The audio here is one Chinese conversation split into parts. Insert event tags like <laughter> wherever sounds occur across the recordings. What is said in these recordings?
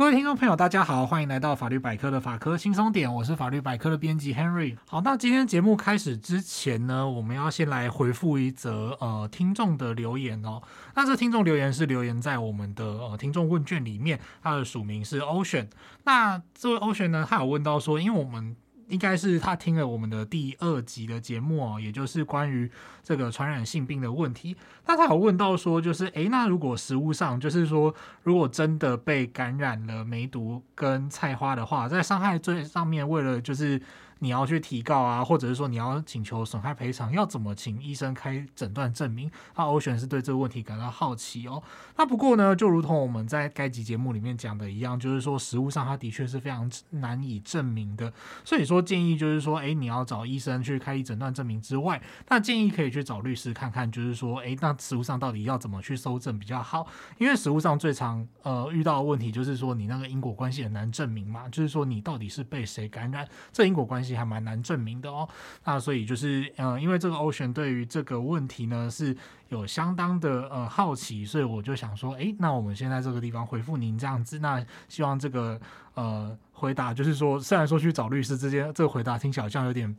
各位听众朋友，大家好，欢迎来到法律百科的法科轻松点，我是法律百科的编辑 Henry。好，那今天节目开始之前呢，我们要先来回复一则呃听众的留言哦。那这听众留言是留言在我们的呃听众问卷里面，他的署名是 Ocean。那这位 Ocean 呢，他有问到说，因为我们应该是他听了我们的第二集的节目哦，也就是关于这个传染性病的问题。那他有问到说，就是诶，那如果食物上，就是说，如果真的被感染了梅毒跟菜花的话，在伤害罪上面，为了就是。你要去提告啊，或者是说你要请求损害赔偿，要怎么请医生开诊断证明？那 Ocean 是对这个问题感到好奇哦。那不过呢，就如同我们在该集节目里面讲的一样，就是说实务上它的确是非常难以证明的。所以说建议就是说，诶，你要找医生去开诊断证明之外，那建议可以去找律师看看，就是说，诶，那实务上到底要怎么去搜证比较好？因为实务上最常呃遇到的问题就是说，你那个因果关系很难证明嘛，就是说你到底是被谁感染，这因果关系。还蛮难证明的哦，那所以就是呃，因为这个 Ocean 对于这个问题呢是有相当的呃好奇，所以我就想说，哎，那我们现在这个地方回复您这样子，那希望这个呃回答就是说，虽然说去找律师之间，这个回答听起来好像有点。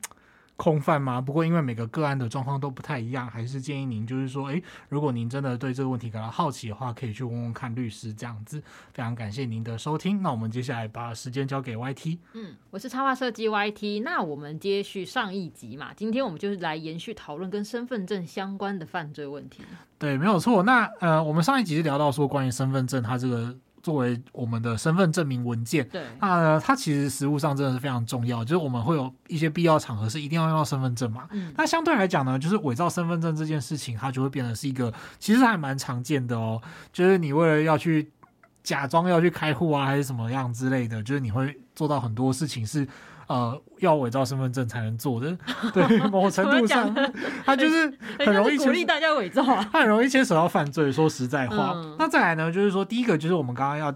空泛吗？不过因为每个个案的状况都不太一样，还是建议您就是说，诶，如果您真的对这个问题感到好奇的话，可以去问问看律师这样子。非常感谢您的收听，那我们接下来把时间交给 YT。嗯，我是插画设计 YT。那我们接续上一集嘛，今天我们就是来延续讨论跟身份证相关的犯罪问题。对，没有错。那呃，我们上一集是聊到说关于身份证它这个。作为我们的身份证明文件，对，那它其实实物上真的是非常重要，就是我们会有一些必要场合是一定要用到身份证嘛。嗯，那相对来讲呢，就是伪造身份证这件事情，它就会变得是一个其实还蛮常见的哦。就是你为了要去假装要去开户啊，还是什么样之类的，就是你会做到很多事情是。呃，要伪造身份证才能做的，<laughs> 对，某种程度上，<laughs> 他就是很容易鼓励大家伪造啊，他很容易牵扯到犯罪。说实在话，嗯、那再来呢，就是说，第一个就是我们刚刚要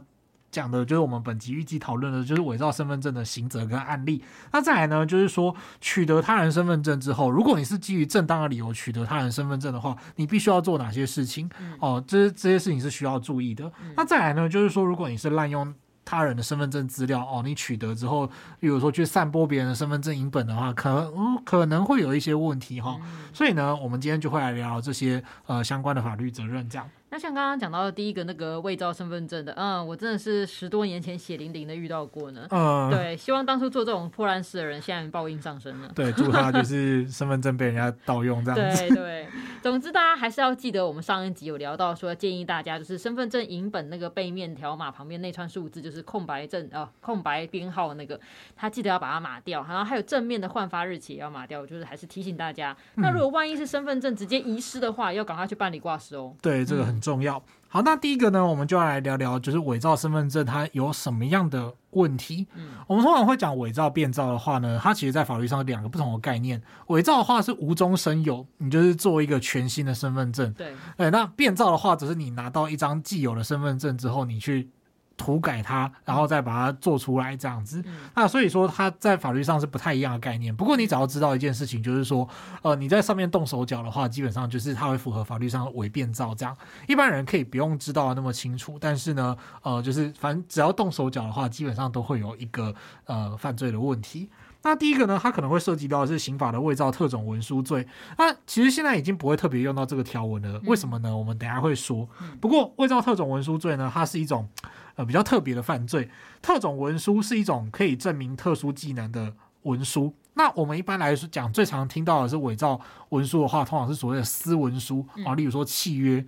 讲的，就是我们本集预计讨论的，就是伪造身份证的刑责跟案例。那再来呢，就是说，取得他人身份证之后，如果你是基于正当的理由取得他人身份证的话，你必须要做哪些事情？哦，这这些事情是需要注意的。那再来呢，就是说，如果你是滥用。他人的身份证资料哦，你取得之后，比如说去散播别人的身份证影本的话，可能、嗯、可能会有一些问题哈。嗯、所以呢，我们今天就会来聊这些呃相关的法律责任这样。那像刚刚讲到的第一个那个伪造身份证的，嗯，我真的是十多年前血淋淋的遇到过呢。嗯，对，希望当初做这种破烂事的人，现在报应上身了。对，祝他就是身份证被人家盗用这样子。对 <laughs> 对，总之大家还是要记得，我们上一集有聊到说，建议大家就是身份证影本那个背面条码旁边那串数字，就是空白证啊、呃，空白编号那个，他记得要把它码掉。然后还有正面的换发日期也要码掉，就是还是提醒大家，那如果万一是身份证直接遗失的话，要赶快去办理挂失哦。对，这个很。重要。好，那第一个呢，我们就要来聊聊，就是伪造身份证它有什么样的问题。嗯，我们通常会讲伪造、变造的话呢，它其实在法律上有两个不同的概念。伪造的话是无中生有，你就是做一个全新的身份证。对，对，那变造的话，只是你拿到一张既有的身份证之后，你去。涂改它，然后再把它做出来这样子。嗯、那所以说，它在法律上是不太一样的概念。不过你只要知道一件事情，就是说，呃，你在上面动手脚的话，基本上就是它会符合法律上的伪变造这样。一般人可以不用知道那么清楚，但是呢，呃，就是反正只要动手脚的话，基本上都会有一个呃犯罪的问题。那第一个呢，它可能会涉及到的是刑法的伪造特种文书罪。那其实现在已经不会特别用到这个条文了，为什么呢？我们等下会说。不过伪造特种文书罪呢，它是一种。呃，比较特别的犯罪，特种文书是一种可以证明特殊技能的文书。那我们一般来说讲，最常听到的是伪造文书的话，通常是所谓的私文书啊，例如说契约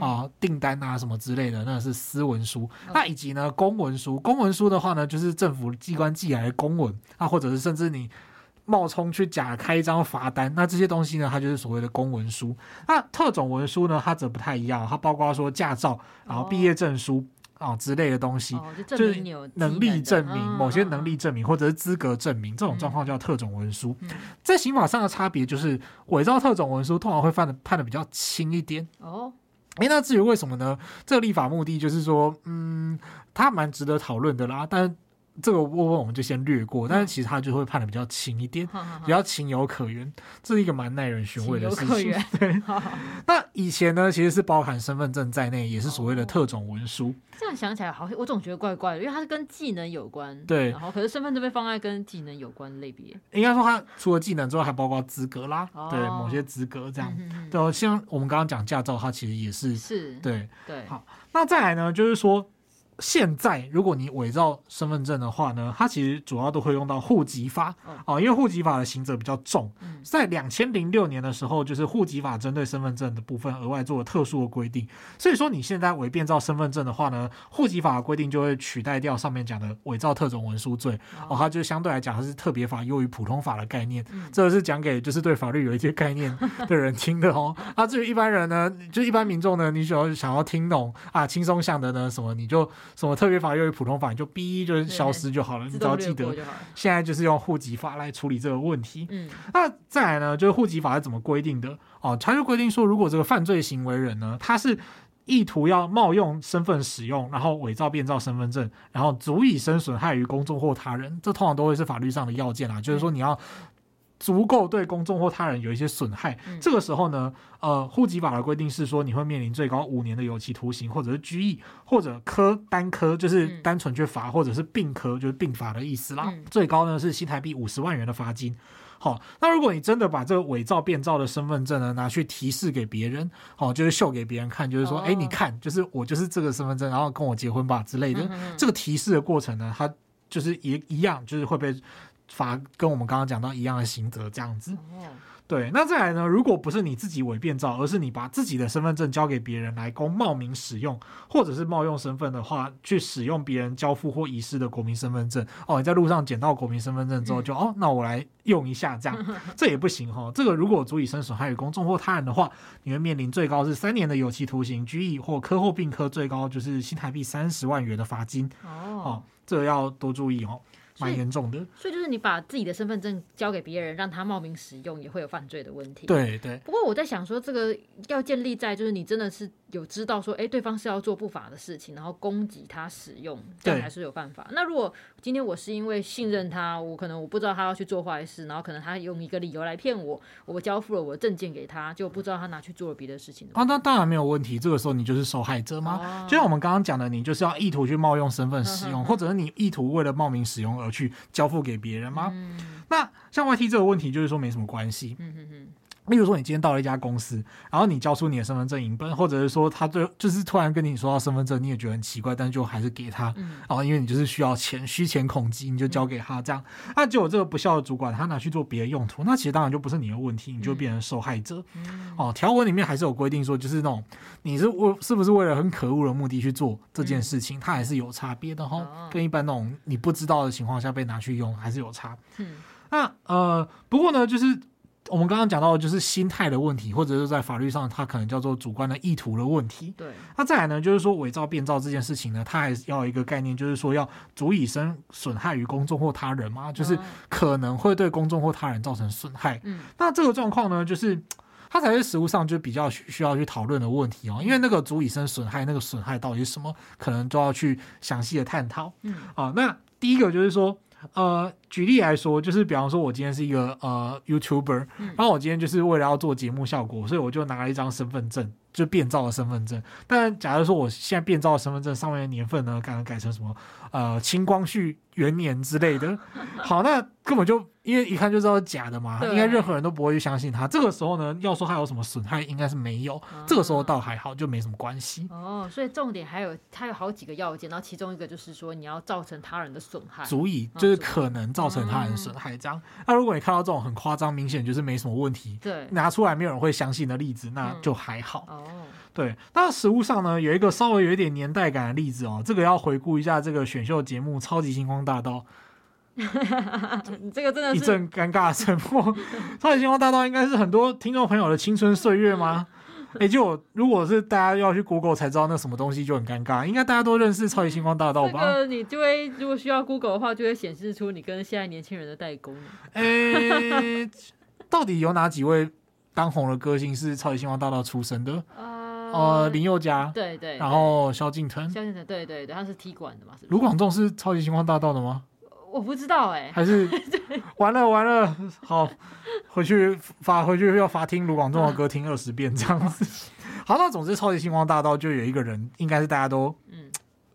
啊、订单啊什么之类的，那是私文书。那以及呢，公文书，公文书的话呢，就是政府机关寄来的公文啊，或者是甚至你冒充去假开一张罚单，那这些东西呢，它就是所谓的公文书。那特种文书呢，它则不太一样，它包括说驾照，然后毕业证书。啊、哦、之类的东西，哦、就，是能力证明某些能力证明，或者是资格证明，这种状况叫特种文书。嗯、在刑法上的差别就是，伪造特种文书通常会判的判的比较轻一点。哦，诶，那至于为什么呢？这个立法目的就是说，嗯，它蛮值得讨论的啦。但这个部分我们就先略过，但是其实他就会判的比较轻一点，比较情有可原，这是一个蛮耐人寻味的事情。对 <laughs> <laughs> 那以前呢，其实是包含身份证在内，也是所谓的特种文书。这样想起来，好像我总觉得怪怪的，因为它是跟技能有关。对，然后可是身份证被放在跟技能有关的类别。应该说，它除了技能之外，还包括资格啦，对，某些资格这样。对，像我们刚刚讲驾照，它其实也是是，对对。好，那再来呢，就是说。现在，如果你伪造身份证的话呢，它其实主要都会用到户籍法哦，因为户籍法的刑责比较重。在两千零六年的时候，就是户籍法针对身份证的部分额外做了特殊的规定。所以说，你现在伪变造身份证的话呢，户籍法的规定就会取代掉上面讲的伪造特种文书罪哦，它就相对来讲它是特别法优于普通法的概念。这个是讲给就是对法律有一些概念的人听的哦。那 <laughs> 至于一般人呢，就一般民众呢，你只要想要听懂啊轻松想的呢什么，你就。什么特别法又有普通法，你就哔就是消失就好了。你只要记得，现在就是用户籍法来处理这个问题。嗯，那再来呢，就是户籍法是怎么规定的？哦，它就规定说，如果这个犯罪行为人呢，他是意图要冒用身份使用，然后伪造变造身份证，然后足以生损害于公众或他人，这通常都会是法律上的要件啦。就是说你要。足够对公众或他人有一些损害，嗯、这个时候呢，呃，户籍法的规定是说你会面临最高五年的有期徒刑，或者是拘役，或者科单科就是单纯去罚，嗯、或者是并科就是并罚的意思啦。嗯、最高呢是新台币五十万元的罚金。好，那如果你真的把这个伪造变造的身份证呢拿去提示给别人，好，就是秀给别人看，就是说，哎、哦，你看，就是我就是这个身份证，然后跟我结婚吧之类的。这个提示的过程呢，它就是也一样，就是会被。罚跟我们刚刚讲到一样的刑责，这样子。对，那再来呢？如果不是你自己伪变造，而是你把自己的身份证交给别人来供冒名使用，或者是冒用身份的话，去使用别人交付或遗失的国民身份证。哦，你在路上捡到国民身份证之后就，就哦，那我来用一下，这样 <laughs> 这也不行哈。这个如果足以生损害于公众或他人的话，你会面临最高是三年的有期徒刑、拘役或科或并科，最高就是新台币三十万元的罚金。哦，这个要多注意哦。蛮严重的，所以就是你把自己的身份证交给别人，让他冒名使用，也会有犯罪的问题。对对。不过我在想说，这个要建立在就是你真的是有知道说，哎，对方是要做不法的事情，然后攻击他使用，这样还是有办法。那如果今天我是因为信任他，我可能我不知道他要去做坏事，然后可能他用一个理由来骗我，我交付了我的证件给他，就不知道他拿去做了别的事情。啊，那当然没有问题。这个时候你就是受害者吗？啊、就像我们刚刚讲的，你就是要意图去冒用身份使用，或者是你意图为了冒名使用而去交付给别人吗？嗯、那像 YT 这个问题，就是说没什么关系。例如说，你今天到了一家公司，然后你交出你的身份证影本，或者是说他就就是突然跟你说到身份证，你也觉得很奇怪，但是就还是给他。嗯。然后因为你就是需要钱，虚钱恐急，你就交给他这样。那结果这个不孝的主管他拿去做别的用途，那其实当然就不是你的问题，你就变成受害者。嗯。哦，条文里面还是有规定说，就是那种你是为是不是为了很可恶的目的去做这件事情，它还是有差别的哈。跟一般那种你不知道的情况下被拿去用，还是有差。嗯。那呃，不过呢，就是。我们刚刚讲到的就是心态的问题，或者是在法律上，它可能叫做主观的意图的问题。对，那再来呢，就是说伪造变造这件事情呢，它还要一个概念，就是说要足以生损害于公众或他人嘛，就是可能会对公众或他人造成损害。嗯，那这个状况呢，就是它才是实物上就比较需要去讨论的问题哦，因为那个足以生损害，那个损害到底是什么，可能都要去详细的探讨。嗯，啊，那第一个就是说。呃，举例来说，就是比方说，我今天是一个呃 YouTuber，然后我今天就是为了要做节目效果，所以我就拿了一张身份证，就变造的身份证。但假如说我现在变造的身份证上面的年份呢，刚刚改成什么呃清光绪元年之类的，好，那根本就。因为一看就知道是假的嘛，应该任何人都不会去相信他。这个时候呢，要说他有什么损害，应该是没有。啊、这个时候倒还好，就没什么关系。哦，所以重点还有它有好几个要件，然后其中一个就是说你要造成他人的损害，足以就是可能造成他人损害这样。嗯、那如果你看到这种很夸张、明显就是没什么问题，对，拿出来没有人会相信的例子，那就还好。嗯、哦，对。那实物上呢，有一个稍微有一点年代感的例子哦，这个要回顾一下这个选秀节目《超级星光大道》。<laughs> 你这个真的是一阵尴尬的沉默。<laughs> 超级星光大道应该是很多听众朋友的青春岁月吗？<laughs> 哎、欸，就如果是大家要去 Google 才知道那什么东西，就很尴尬。应该大家都认识超级星光大道吧？这个你就会，如果需要 Google 的话，就会显示出你跟现在年轻人的代沟。哎、欸，到底有哪几位当红的歌星是超级星光大道出身的？呃，呃，林宥嘉，对，对对，然后萧敬腾，萧敬腾，对对对，他是踢馆的嘛？是卢广仲是超级星光大道的吗？我不知道哎、欸，还是 <laughs> 完了完了，好，回去罚回去要罚听卢广仲的歌听二十遍这样子。好，那总之超级星光大道就有一个人，应该是大家都嗯。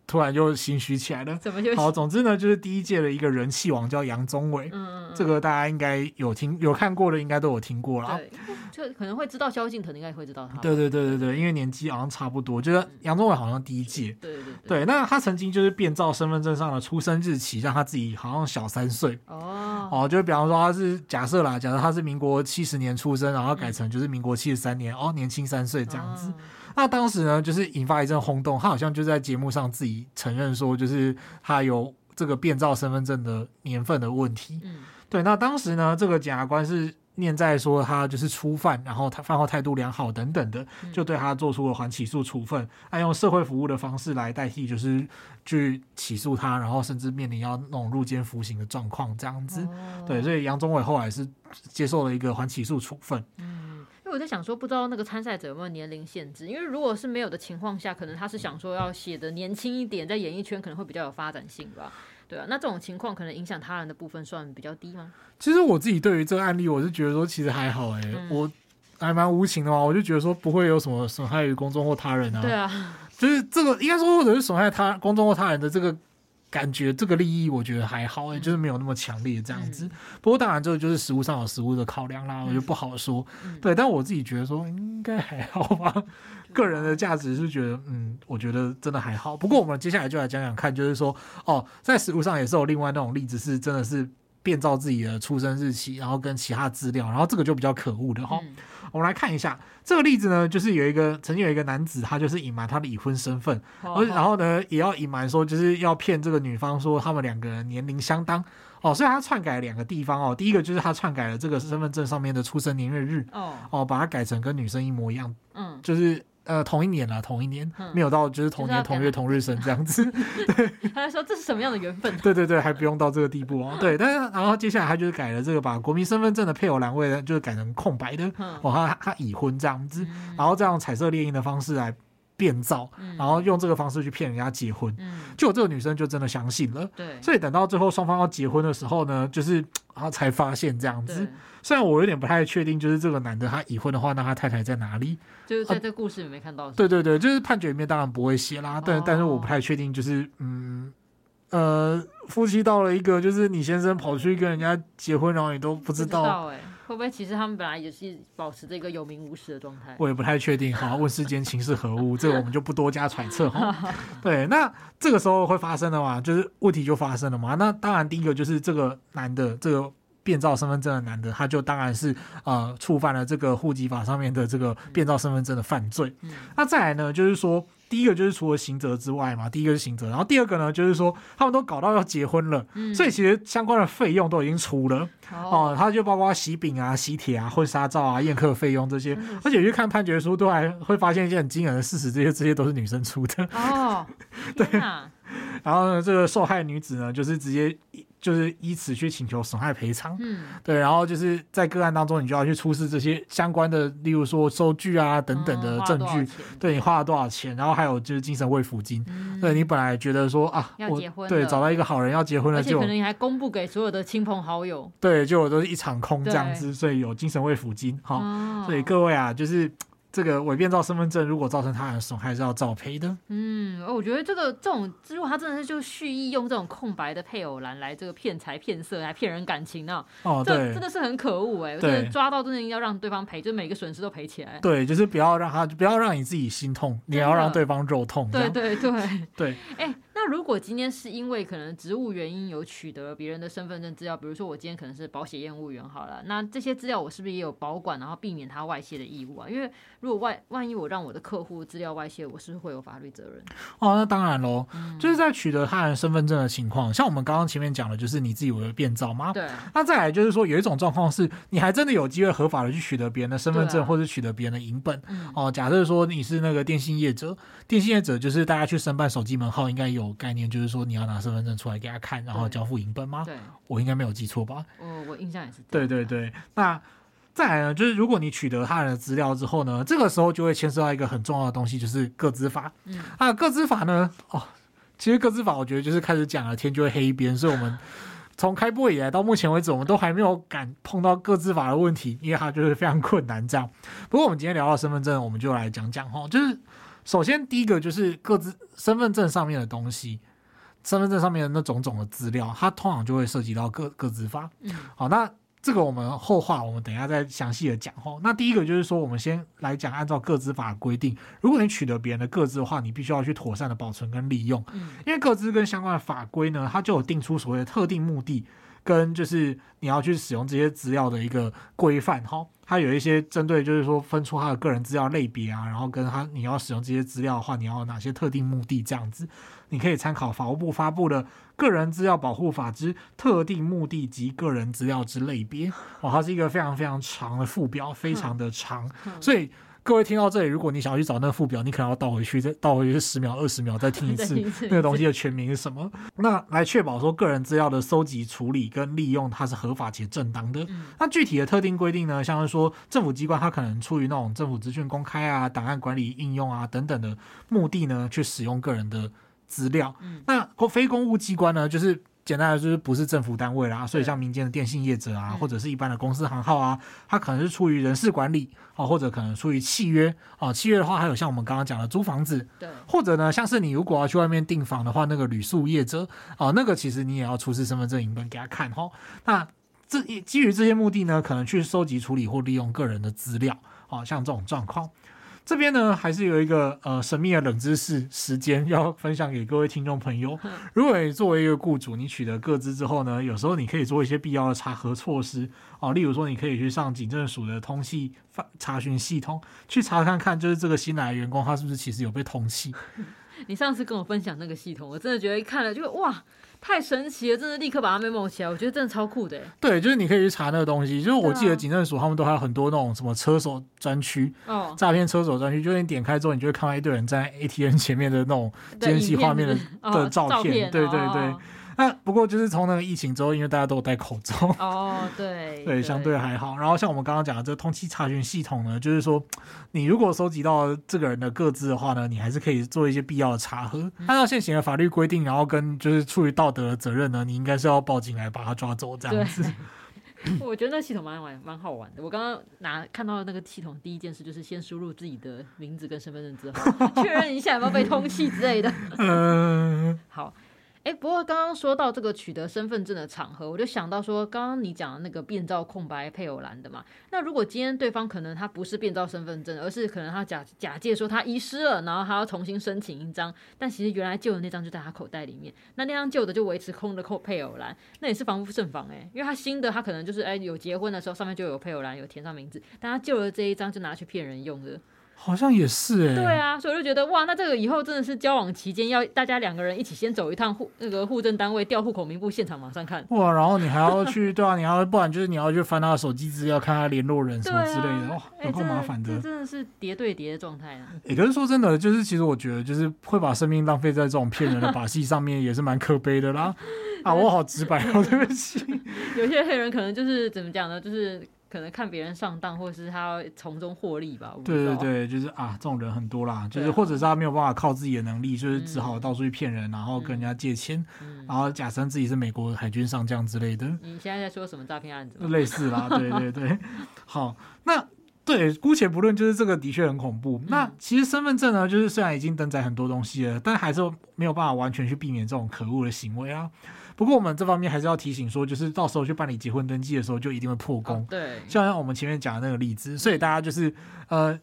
突然就心虚起来了。怎么就好？总之呢，就是第一届的一个人气王叫杨宗纬。嗯，这个大家应该有听有看过的，应该都有听过了。<laughs> 对，就可能会知道萧敬腾，应该会知道他。对对对对对，因为年纪好像差不多。就是杨宗纬好像第一届。对对对。那他曾经就是变造身份证上的出生日期，让他自己好像小三岁。哦。哦，就比方说他是假设啦，假设他是民国七十年出生，然后改成就是民国七十三年，哦，年轻三岁这样子。那当时呢，就是引发一阵轰动。他好像就在节目上自己承认说，就是他有这个变造身份证的年份的问题。嗯，对。那当时呢，这个检察官是念在说他就是初犯，然后他犯后态度良好等等的，就对他做出了缓起诉处分，他用社会服务的方式来代替，就是去起诉他，然后甚至面临要那种入监服刑的状况这样子。哦、对，所以杨宗纬后来是接受了一个缓起诉处分。嗯。因为我在想说，不知道那个参赛者有没有年龄限制？因为如果是没有的情况下，可能他是想说要写的年轻一点，在演艺圈可能会比较有发展性吧。对啊，那这种情况可能影响他人的部分算比较低吗？其实我自己对于这个案例，我是觉得说其实还好哎、欸，嗯、我还蛮无情的嘛，我就觉得说不会有什么损害于公众或他人啊。对啊，就是这个应该说或者是损害他公众或他人的这个。感觉这个利益我觉得还好哎、欸，就是没有那么强烈这样子。嗯、不过当然这个就是实物上有实物的考量啦，嗯、我就不好说。嗯、对，但我自己觉得说应该还好吧。嗯、个人的价值是觉得，嗯，我觉得真的还好。不过我们接下来就来讲讲看，就是说哦，在实物上也是有另外那种例子，是真的是变造自己的出生日期，然后跟其他资料，然后这个就比较可恶的哈。嗯我们来看一下。这个例子呢，就是有一个曾经有一个男子，他就是隐瞒他的已婚身份，而然后呢，也要隐瞒说就是要骗这个女方说他们两个人年龄相当。哦，所以他篡改了两个地方哦，第一个就是他篡改了这个身份证上面的出生年月日哦，哦，把它改成跟女生一模一样，嗯，就是。呃，同一年了，同一年，嗯、没有到就是同年同月同日生这样子。<laughs> 对，他说这是什么样的缘分？对对对，还不用到这个地步哦。对，但是然后接下来他就是改了这个，把国民身份证的配偶栏位呢，就是改成空白的。嗯、哦，他他已婚这样子，嗯、然后这样彩色猎鹰的方式来变造，嗯、然后用这个方式去骗人家结婚。嗯，结果这个女生就真的相信了。对，所以等到最后双方要结婚的时候呢，就是然后才发现这样子。虽然我有点不太确定，就是这个男的他已婚的话，那他太太在哪里？就是在这故事里没看到、啊。对对对，就是判决里面当然不会写啦，但、哦、但是我不太确定，就是嗯呃，夫妻到了一个就是你先生跑去跟人家结婚，然后你都不知道，知道欸、会不会其实他们本来也是保持这个有名无实的状态？我也不太确定。哈，问世间情是何物？这个我们就不多加揣测哈。<laughs> 对，那这个时候会发生的嘛，就是问题就发生了嘛。那当然第一个就是这个男的这个。变造身份证的男的，他就当然是呃触犯了这个户籍法上面的这个变造身份证的犯罪。嗯、那再来呢，就是说第一个就是除了刑责之外嘛，第一个是刑责，然后第二个呢就是说他们都搞到要结婚了，嗯、所以其实相关的费用都已经出了哦、呃，他就包括喜饼啊、喜帖啊、婚纱照啊、宴客费用这些，嗯、而且去看判决书都还会发现一些很惊人的事实，这些这些都是女生出的。哦，<laughs> 对，然后呢，这个受害女子呢就是直接。就是依此去请求损害赔偿，嗯，对，然后就是在个案当中，你就要去出示这些相关的，例如说收据啊等等的证据，嗯、对你花了多少钱，然后还有就是精神慰抚金，嗯、对你本来觉得说啊，要结婚，对，找到一个好人要结婚了，就可能你还公布给所有的亲朋好友，对，就都是一场空这样子，所以有精神慰抚金，好，哦、所以各位啊，就是。这个伪变造身份证，如果造成他人损害，是要照赔的。嗯，我觉得这个这种，如果他真的是就蓄意用这种空白的配偶栏来这个骗财骗色，来骗人感情呢？哦，对，这真的是很可恶哎！对，抓到真的要让对方赔，就每个损失都赔起来。对，就是不要让他，不要让你自己心痛，你要让对方肉痛。对对对对。<laughs> <laughs> 哎。那如果今天是因为可能职务原因有取得别人的身份证资料，比如说我今天可能是保险业务员好了，那这些资料我是不是也有保管，然后避免他外泄的义务啊？因为如果外万一我让我的客户资料外泄，我是不是会有法律责任？哦，那当然喽，嗯、就是在取得他人身份证的情况，像我们刚刚前面讲的，就是你自己有变造吗？对。那再来就是说，有一种状况是你还真的有机会合法的去取得别人的身份证，啊、或者取得别人的银本。嗯、哦，假设说你是那个电信业者，电信业者就是大家去申办手机门号应该有概念，就是说你。要拿身份证出来给他看，然后交付银本吗？对，我应该没有记错吧？我我印象也是。对对对，那再来呢？就是如果你取得他人的资料之后呢，这个时候就会牵涉到一个很重要的东西，就是个资法。嗯，啊，个资法呢？哦，其实个资法我觉得就是开始讲了，天就会黑一边，所以我们 <laughs> 从开播以来到目前为止，我们都还没有敢碰到个资法的问题，因为它就是非常困难这样。不过我们今天聊到身份证，我们就来讲讲哈，就是首先第一个就是个资身份证上面的东西，身份证上面的那种种的资料，它通常就会涉及到个个资法。嗯，好，那。这个我们后话，我们等一下再详细的讲哈。那第一个就是说，我们先来讲，按照个资法规定，如果你取得别人的个资的话，你必须要去妥善的保存跟利用。因为个资跟相关的法规呢，它就有定出所谓的特定目的，跟就是你要去使用这些资料的一个规范哈。它有一些针对，就是说分出他的个人资料类别啊，然后跟他你要使用这些资料的话，你要有哪些特定目的这样子。你可以参考法务部发布的《个人资料保护法之特定目的及个人资料之类别》，哇，它是一个非常非常长的附表，非常的长，所以。各位听到这里，如果你想要去找那个附表，你可能要倒回去，再倒回去十秒、二十秒，再听一次那个东西的全名是什么。那来确保说个人资料的搜集、处理跟利用，它是合法且正当的。那具体的特定规定呢，像是说政府机关它可能出于那种政府资讯公开啊、档案管理应用啊等等的目的呢，去使用个人的资料。那非公务机关呢，就是。简单的就是不是政府单位啦，所以像民间的电信业者啊，或者是一般的公司行号啊，它可能是出于人事管理啊，或者可能出于契约啊。契约的话，还有像我们刚刚讲的租房子，对，或者呢，像是你如果要去外面订房的话，那个旅宿业者啊，那个其实你也要出示身份证影本给他看哈。那这基于这些目的呢，可能去收集、处理或利用个人的资料啊，像这种状况。这边呢，还是有一个呃神秘的冷知识时间要分享给各位听众朋友。如果你作为一个雇主，你取得各资之后呢，有时候你可以做一些必要的查核措施啊，例如说你可以去上警政署的通缉查询系统去查看看，就是这个新来的员工他是不是其实有被通缉。你上次跟我分享那个系统，我真的觉得一看了就哇。太神奇了，真的立刻把它 memo 起来，我觉得真的超酷的。对，就是你可以去查那个东西，就是我记得警政署他们都还有很多那种什么车手专区，哦，诈骗车手专区，就是你点开之后，你就会看到一堆人在 ATM 前面的那种监视画面的的照片，对对对。哦 <laughs> 那不过就是从那个疫情之后，因为大家都有戴口罩哦，对 <laughs> 对，相对还好。然后像我们刚刚讲的这个通气查询系统呢，就是说你如果收集到这个人的个资的话呢，你还是可以做一些必要的查核。按照现行的法律规定，然后跟就是出于道德的责任呢，你应该是要报警来把他抓走这样子。我觉得那系统蛮玩蛮好玩的。我刚刚拿看到那个系统，第一件事就是先输入自己的名字跟身份证之后，确认一下有没有被通气之类的。<laughs> 嗯，好。哎，不过刚刚说到这个取得身份证的场合，我就想到说，刚刚你讲的那个变造空白配偶栏的嘛，那如果今天对方可能他不是变造身份证，而是可能他假假借说他遗失了，然后他要重新申请一张，但其实原来旧的那张就在他口袋里面，那那张旧的就维持空的扣配偶栏，那也是防不胜防哎，因为他新的他可能就是哎有结婚的时候上面就有配偶栏有填上名字，但他旧的这一张就拿去骗人用的。好像也是哎、欸，对啊，所以我就觉得哇，那这个以后真的是交往期间要大家两个人一起先走一趟户那个户政单位调户口名簿现场马上看哇，然后你还要去对啊，你还要不然就是你要去翻他的手机资料看他联络人什么之类的，哇、啊，有够麻烦的，欸、这真的是叠对叠的状态啊。可是说真的，就是其实我觉得就是会把生命浪费在这种骗人的把戏上面，也是蛮可悲的啦。啊，我好直白哦，对不起。<laughs> 有些黑人可能就是怎么讲呢，就是。可能看别人上当，或者是他从中获利吧。对对对，就是啊，这种人很多啦。就是或者是他没有办法靠自己的能力，就是只好到处去骗人，然后跟人家借钱，然后假称自己是美国海军上将之类的。你现在在说什么诈骗案子？类似啦，对对对。<laughs> 好，那对，姑且不论，就是这个的确很恐怖。那其实身份证呢，就是虽然已经登载很多东西了，但还是没有办法完全去避免这种可恶的行为啊。不过我们这方面还是要提醒说，就是到时候去办理结婚登记的时候，就一定会破功。对，像我们前面讲的那个例子，所以大家就是呃，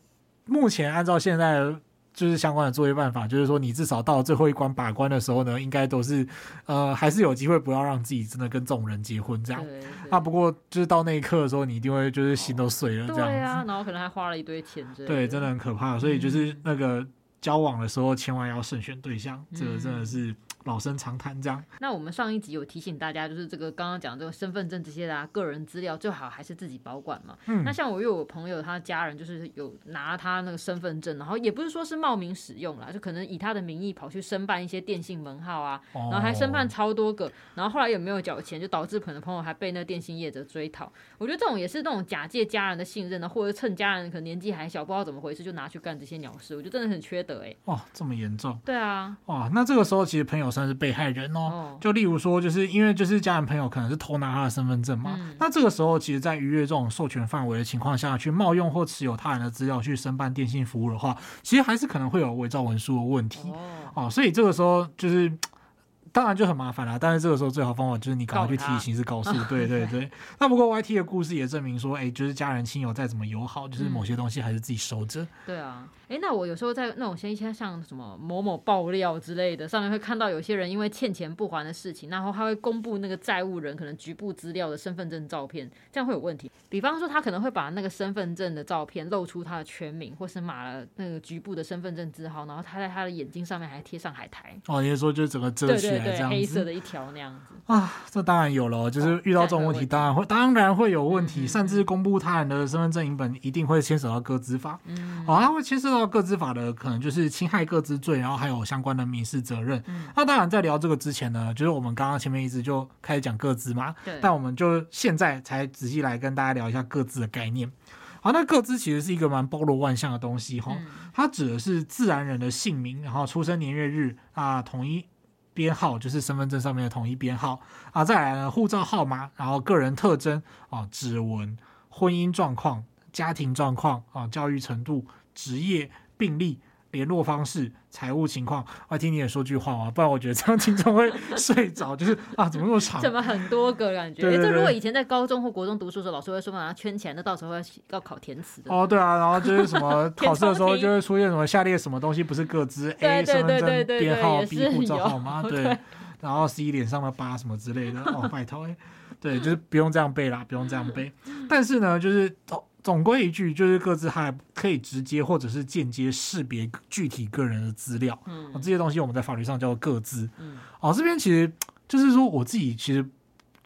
目前按照现在就是相关的作业办法，就是说你至少到最后一关把关的时候呢，应该都是呃还是有机会不要让自己真的跟这种人结婚这样。啊，不过就是到那一刻的时候，你一定会就是心都碎了这样子。对啊，然后可能还花了一堆钱。对，真的很可怕。所以就是那个交往的时候，千万要慎选对象，这个真的是。老生常谈这样。那我们上一集有提醒大家，就是这个刚刚讲这个身份证这些的、啊、个人资料，最好还是自己保管嘛。嗯。那像我有我朋友，他家人就是有拿他那个身份证，然后也不是说是冒名使用啦，就可能以他的名义跑去申办一些电信门号啊，然后还申办超多个，然后后来也没有缴钱，就导致可能朋友还被那电信业者追讨。我觉得这种也是那种假借家人的信任呢，或者趁家人可能年纪还小，不知道怎么回事就拿去干这些鸟事，我觉得真的很缺德哎、欸。哇，这么严重？对啊。哇，那这个时候其实朋友。算是被害人哦。哦就例如说，就是因为就是家人朋友可能是偷拿他的身份证嘛，嗯、那这个时候其实，在逾越这种授权范围的情况下去冒用或持有他人的资料去申办电信服务的话，其实还是可能会有伪造文书的问题哦，哦。所以这个时候就是。当然就很麻烦了，但是这个时候最好方法就是你赶快去提刑事告诉，<laughs> 对对对。那不过 YT 的故事也证明说，哎，就是家人亲友再怎么友好，就是某些东西还是自己收着。对啊。哎，那我有时候在那种像一些像什么某某爆料之类的上面会看到有些人因为欠钱不还的事情，然后他会公布那个债务人可能局部资料的身份证照片，这样会有问题。比方说他可能会把那个身份证的照片露出他的全名，或是码了那个局部的身份证字号，然后他在他的眼睛上面还贴上海苔。哦，你是说就是整个遮起来这样子？对黑色的一条那样子。啊，这当然有了，就是遇到这种问题，当然会当然会有问题，甚至公布他人的身份证影本，一定会牵涉到个资法。嗯，哦，他会牵涉到个资法的。可能就是侵害个资罪，然后还有相关的民事责任。嗯、那当然，在聊这个之前呢，就是我们刚刚前面一直就开始讲个资嘛。对。但我们就现在才仔细来跟大家聊一下个资的概念。好，那个资其实是一个蛮包罗万象的东西哈。嗯、它指的是自然人的姓名，然后出生年月日啊，统一编号就是身份证上面的统一编号啊，再来呢护照号码，然后个人特征啊，指纹、婚姻状况、家庭状况啊，教育程度、职业、病历。联络方式、财务情况，我听你也说句话嘛，不然我觉得这样听众会 <laughs> 睡着。就是啊，怎么那么长？怎么很多个感觉？哎、欸，这如果以前在高中或国中读书的时候，老师会说把它圈起来，那到时候要要考填词的。哦，对啊，然后就是什么 <laughs> 考试的时候就会出现什么下列什么东西不是各自？A 身份证编号，B 护照号码，对，对，<laughs> 然后 C 脸上的疤什么之类的。哦，拜托，哎，对，就是不用这样背啦，不用这样背。但是呢，就是哦。总归一句，就是各自还可以直接或者是间接识别具体个人的资料。嗯，这些东西我们在法律上叫做各自。嗯，哦，这边其实就是说，我自己其实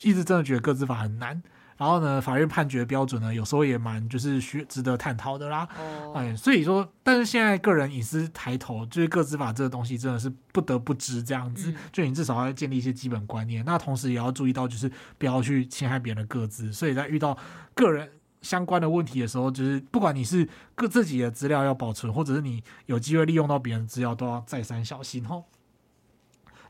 一直真的觉得各自法很难。然后呢，法院判决标准呢，有时候也蛮就是需值得探讨的啦。哦，哎，所以说，但是现在个人隐私抬头，就是各自法这个东西真的是不得不知这样子。嗯，就你至少要建立一些基本观念，那同时也要注意到，就是不要去侵害别人的各自。所以在遇到个人相关的问题的时候，就是不管你是各自己的资料要保存，或者是你有机会利用到别人资料，都要再三小心哦。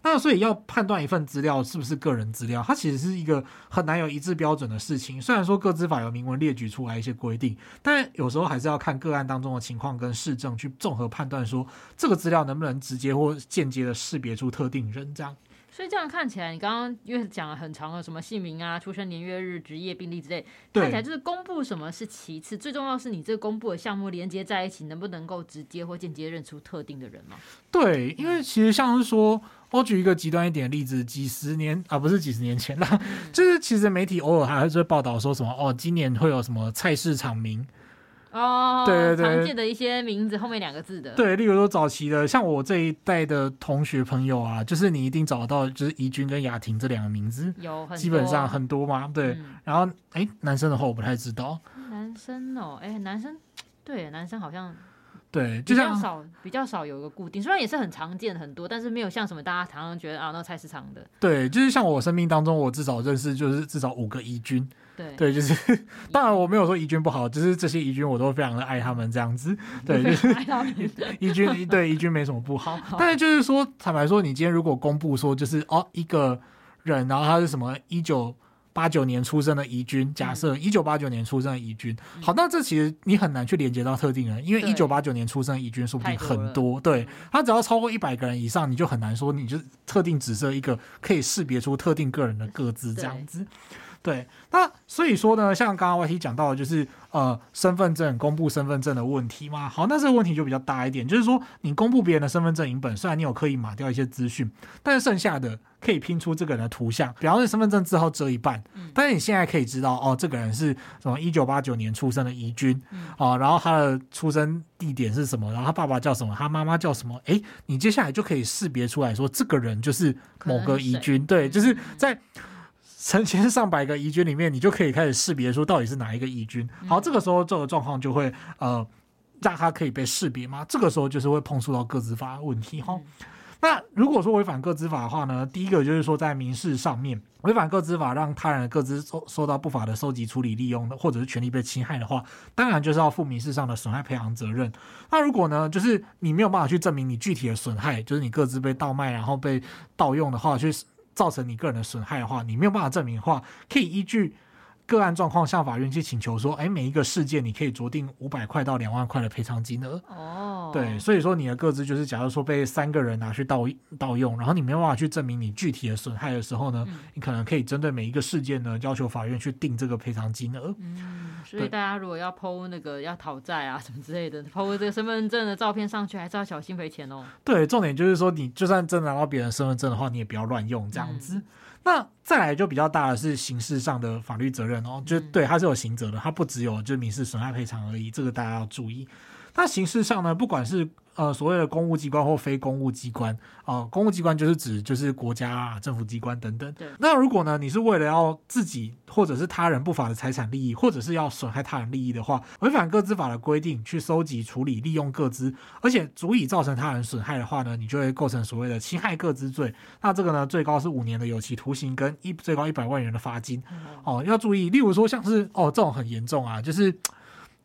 那所以要判断一份资料是不是个人资料，它其实是一个很难有一致标准的事情。虽然说各资法有明文列举出来一些规定，但有时候还是要看个案当中的情况跟事证去综合判断，说这个资料能不能直接或间接的识别出特定人这样。所以这样看起来，你刚刚因为讲了很长的什么姓名啊、出生年月日、职业、病历之类，看起来就是公布什么是其次，最重要是你这个公布的项目连接在一起，能不能够直接或间接认出特定的人吗？对，因为其实像是说，我举一个极端一点的例子，几十年啊，不是几十年前啦，嗯、就是其实媒体偶尔还会报道说什么哦，今年会有什么菜市场名。哦，对对对，常见的一些名字后面两个字的，对，例如说早期的，像我这一代的同学朋友啊，就是你一定找得到，就是怡君跟雅婷这两个名字，有很基本上很多嘛，对。嗯、然后，哎，男生的话我不太知道，男生哦，哎，男生，对，男生好像。对，就像比较少，比较少有一个固定，虽然也是很常见很多，但是没有像什么大家常常觉得啊，那个菜市场的。对，就是像我生命当中，我至少认识就是至少五个怡君。对，对，就是 <laughs> 当然我没有说怡君不好，就是这些怡君我都非常的爱他们这样子。<laughs> 对，就是怡君，对怡君没什么不好，好但是就是说，坦白说，你今天如果公布说就是哦一个人，然后他是什么一九。八九年出生的怡君，假设一九八九年出生的怡君，嗯、好，那这其实你很难去连接到特定人，因为一九八九年出生的怡君说不定很多，多对，他只要超过一百个人以上，你就很难说你就特定指涉一个可以识别出特定个人的各自这样子。对，那所以说呢，像刚刚 YT 讲到的，就是呃，身份证公布身份证的问题嘛。好，那这个问题就比较大一点，就是说你公布别人的身份证影本，虽然你有刻意码掉一些资讯，但是剩下的可以拼出这个人的图像，比方说身份证字号遮一半，但是你现在可以知道哦，这个人是什么一九八九年出生的宜君啊，然后他的出生地点是什么，然后他爸爸叫什么，他妈妈叫什么，哎，你接下来就可以识别出来说，这个人就是某个宜君，对，就是在。成 <laughs> 千上百个疑菌里面，你就可以开始识别出到底是哪一个疑菌。好，这个时候这个状况就会呃让他可以被识别吗？这个时候就是会碰触到个自法的问题哈。那如果说违反个资法的话呢，第一个就是说在民事上面违反个资法，让他人的个资受受到不法的收集、处理、利用的，或者是权利被侵害的话，当然就是要负民事上的损害赔偿责任。那如果呢，就是你没有办法去证明你具体的损害，就是你个资被盗卖然后被盗用的话，去造成你个人的损害的话，你没有办法证明的话，可以依据。个案状况向法院去请求说，哎，每一个事件你可以酌定五百块到两万块的赔偿金额。哦，对，所以说你的个资就是，假如说被三个人拿去盗盗用，然后你没有办法去证明你具体的损害的时候呢，嗯、你可能可以针对每一个事件呢，要求法院去定这个赔偿金额。嗯，所以大家如果要 PO 那个要讨债啊什么之类的，PO 这个身份证的照片上去，还是要小心赔钱哦。对，重点就是说，你就算真拿到别人身份证的话，你也不要乱用这样子。嗯那再来就比较大的是刑事上的法律责任哦，就对，它是有刑责的，它不只有就民事损害赔偿而已，这个大家要注意。那形式上呢，不管是呃，所谓的公务机关或非公务机关啊、呃，公务机关就是指就是国家啊、政府机关等等。对。那如果呢，你是为了要自己或者是他人不法的财产利益，或者是要损害他人利益的话，违反各资法的规定去收集、处理、利用各资，而且足以造成他人损害的话呢，你就会构成所谓的侵害各资罪。那这个呢，最高是五年的有期徒刑跟一最高一百万元的罚金。哦，要注意，例如说像是哦这种很严重啊，就是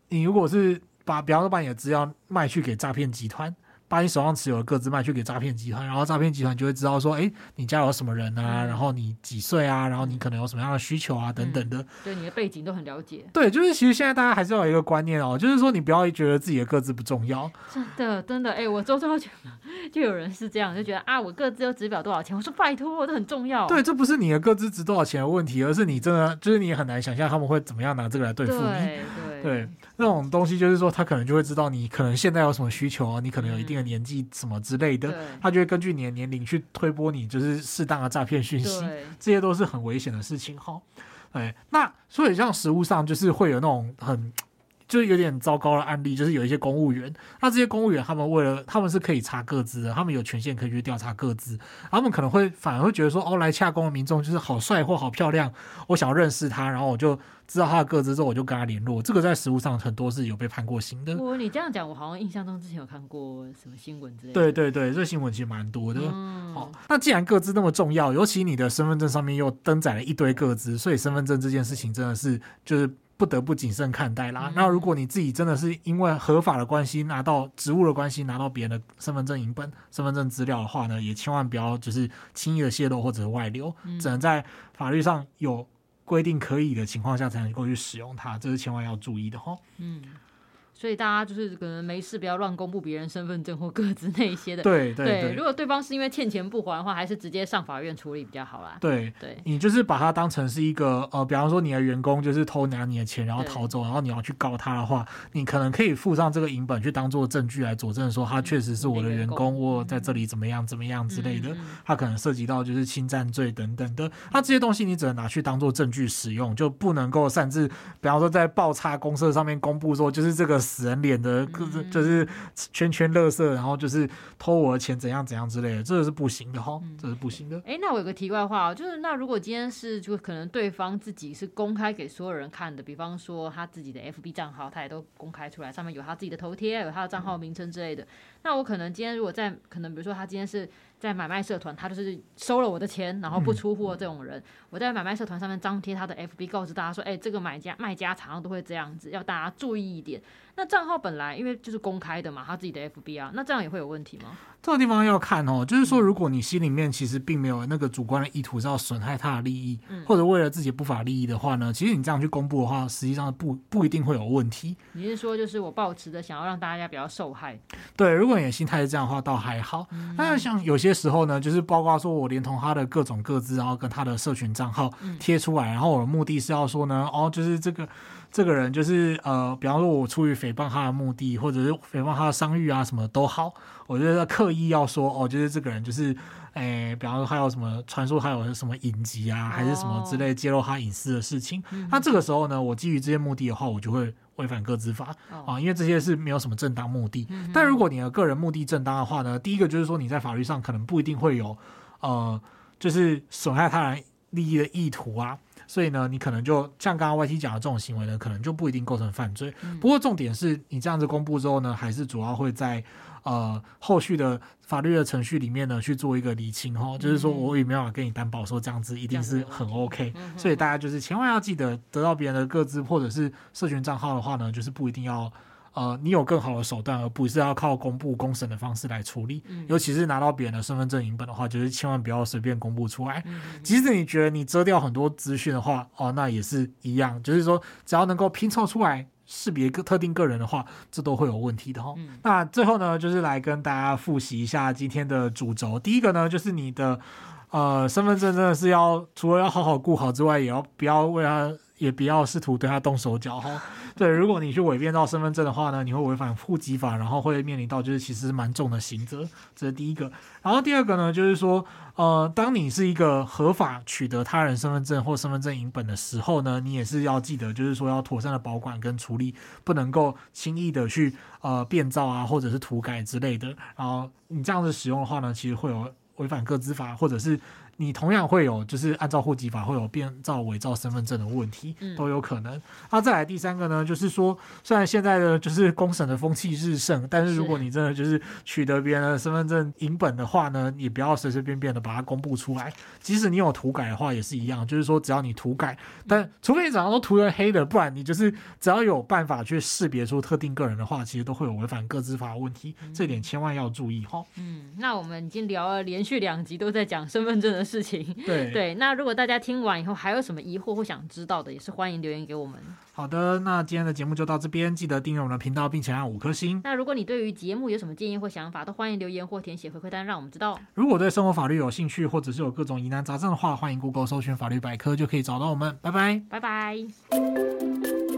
你如果是。把，比方说把你的资料卖去给诈骗集团。把你手上持有的个资卖去给诈骗集团，然后诈骗集团就会知道说，哎，你家有什么人啊？然后你几岁啊？然后你可能有什么样的需求啊？等等的，嗯、对你的背景都很了解。对，就是其实现在大家还是要有一个观念哦，就是说你不要觉得自己的个资不重要。真的，真的，哎，我周遭就就有人是这样，就觉得啊，我个资又值不了多少钱。我说拜托，我这很重要。对，这不是你的个资值多少钱的问题，而是你真的就是你很难想象他们会怎么样拿这个来对付你。对对，对，那种东西就是说他可能就会知道你可能现在有什么需求啊，你可能有一定的年纪什么。之类的，他就会根据你的年龄去推波你，就是适当的诈骗讯息，这些都是很危险的事情哈。哎，那所以像实物上就是会有那种很。就是有点糟糕的案例，就是有一些公务员，那这些公务员他们为了他们是可以查各自的，他们有权限可以去调查各自，他们可能会反而会觉得说，哦，来洽公的民众就是好帅或好漂亮，我想要认识他，然后我就知道他的各自之后，我就跟他联络。这个在实务上很多是有被判过刑的。我你这样讲，我好像印象中之前有看过什么新闻之类的。对对对，这新闻其实蛮多的。嗯、好，那既然各自那么重要，尤其你的身份证上面又登载了一堆各自，所以身份证这件事情真的是就是。不得不谨慎看待啦。嗯、那如果你自己真的是因为合法的关系拿到职务的关系拿到别人的身份证影本、身份证资料的话呢，也千万不要就是轻易的泄露或者外流，嗯、只能在法律上有规定可以的情况下才能够去使用它，这是千万要注意的哈。嗯。所以大家就是可能没事不要乱公布别人身份证或各自那一些的。对对对，对。如果对方是因为欠钱不还的话，还是直接上法院处理比较好啦。对对，你就是把它当成是一个呃，比方说你的员工就是偷拿你的钱然后逃走，然后你要去告他的话，你可能可以附上这个影本去当做证据来佐证说他确实是我的员工，我在这里怎么样怎么样之类的。他可能涉及到就是侵占罪等等的，那这些东西你只能拿去当做证据使用，就不能够擅自，比方说在报差公社上面公布说就是这个死人脸的。就是圈圈乐色，然后就是偷我的钱，怎样怎样之类的，这个是不行的哈，这是不行的。哎、嗯，那我有个题外话哦，就是那如果今天是就可能对方自己是公开给所有人看的，比方说他自己的 FB 账号，他也都公开出来，上面有他自己的头贴，有他的账号名称之类的。那我可能今天如果在可能比如说他今天是。在买卖社团，他就是收了我的钱，然后不出货这种人，嗯、我在买卖社团上面张贴他的 FB，告诉大家说，哎、欸，这个买家卖家常常都会这样子，要大家注意一点。那账号本来因为就是公开的嘛，他自己的 FB 啊，那这样也会有问题吗？这个地方要看哦，就是说，如果你心里面其实并没有那个主观的意图是要损害他的利益，嗯、或者为了自己不法利益的话呢，其实你这样去公布的话，实际上不不一定会有问题。你是说，就是我抱持着想要让大家比较受害？对，如果你的心态是这样的话，倒还好。那、嗯、像有些时候呢，就是包括说我连同他的各种各资，然后跟他的社群账号贴出来，嗯、然后我的目的是要说呢，哦，就是这个。这个人就是呃，比方说，我出于诽谤他的目的，或者是诽谤他的商誉啊，什么都好，我觉得刻意要说哦，就是这个人就是，诶，比方说他有什么传说，他有什么隐疾啊，还是什么之类揭露他隐私的事情，哦、那这个时候呢，我基于这些目的的话，我就会违反个资法、哦、啊，因为这些是没有什么正当目的。但如果你的个人目的正当的话呢，第一个就是说你在法律上可能不一定会有呃，就是损害他人。利益的意图啊，所以呢，你可能就像刚刚 YT 讲的这种行为呢，可能就不一定构成犯罪。嗯、不过重点是你这样子公布之后呢，还是主要会在呃后续的法律的程序里面呢去做一个厘清哈，嗯、就是说我也没办法跟你担保说这样子一定是很 OK，所以大家就是千万要记得，得到别人的个资或者是社群账号的话呢，就是不一定要。呃，你有更好的手段，而不是要靠公布公审的方式来处理。嗯、尤其是拿到别人的身份证影本的话，就是千万不要随便公布出来。嗯、即使你觉得你遮掉很多资讯的话，哦，那也是一样。就是说，只要能够拼凑出来识别个特定个人的话，这都会有问题的哈。嗯、那最后呢，就是来跟大家复习一下今天的主轴。第一个呢，就是你的呃身份证真的是要除了要好好顾好之外，也要不要为他。也不要试图对他动手脚哈。<laughs> 对，如果你去伪变到身份证的话呢，你会违反户籍法，然后会面临到就是其实蛮重的刑责。这是第一个。然后第二个呢，就是说，呃，当你是一个合法取得他人身份证或身份证影本的时候呢，你也是要记得，就是说要妥善的保管跟处理，不能够轻易的去呃变造啊，或者是涂改之类的。然后你这样子使用的话呢，其实会有违反个资法，或者是。你同样会有，就是按照户籍法会有变造、伪造身份证的问题，都有可能。那、嗯啊、再来第三个呢，就是说，虽然现在的就是公审的风气日盛，但是如果你真的就是取得别人的身份证影本的话呢，也不要随随便便的把它公布出来。即使你有涂改的话，也是一样，就是说只要你涂改，但除非你早上都涂了黑的，不然你就是只要有办法去识别出特定个人的话，其实都会有违反各资法的问题，这点千万要注意哈。嗯，那我们已经聊了连续两集都在讲身份证的事情，对 <laughs> 对，那如果大家听完以后还有什么疑惑或想知道的，也是欢迎留言给我们。好的，那今天的节目就到这边，记得订阅我们的频道，并且按五颗星。那如果你对于节目有什么建议或想法，都欢迎留言或填写回馈单，让我们知道。如果对生活法律有兴趣，或者是有各种疑难杂症的话，欢迎 Google 搜寻法律百科，就可以找到我们。拜拜，拜拜。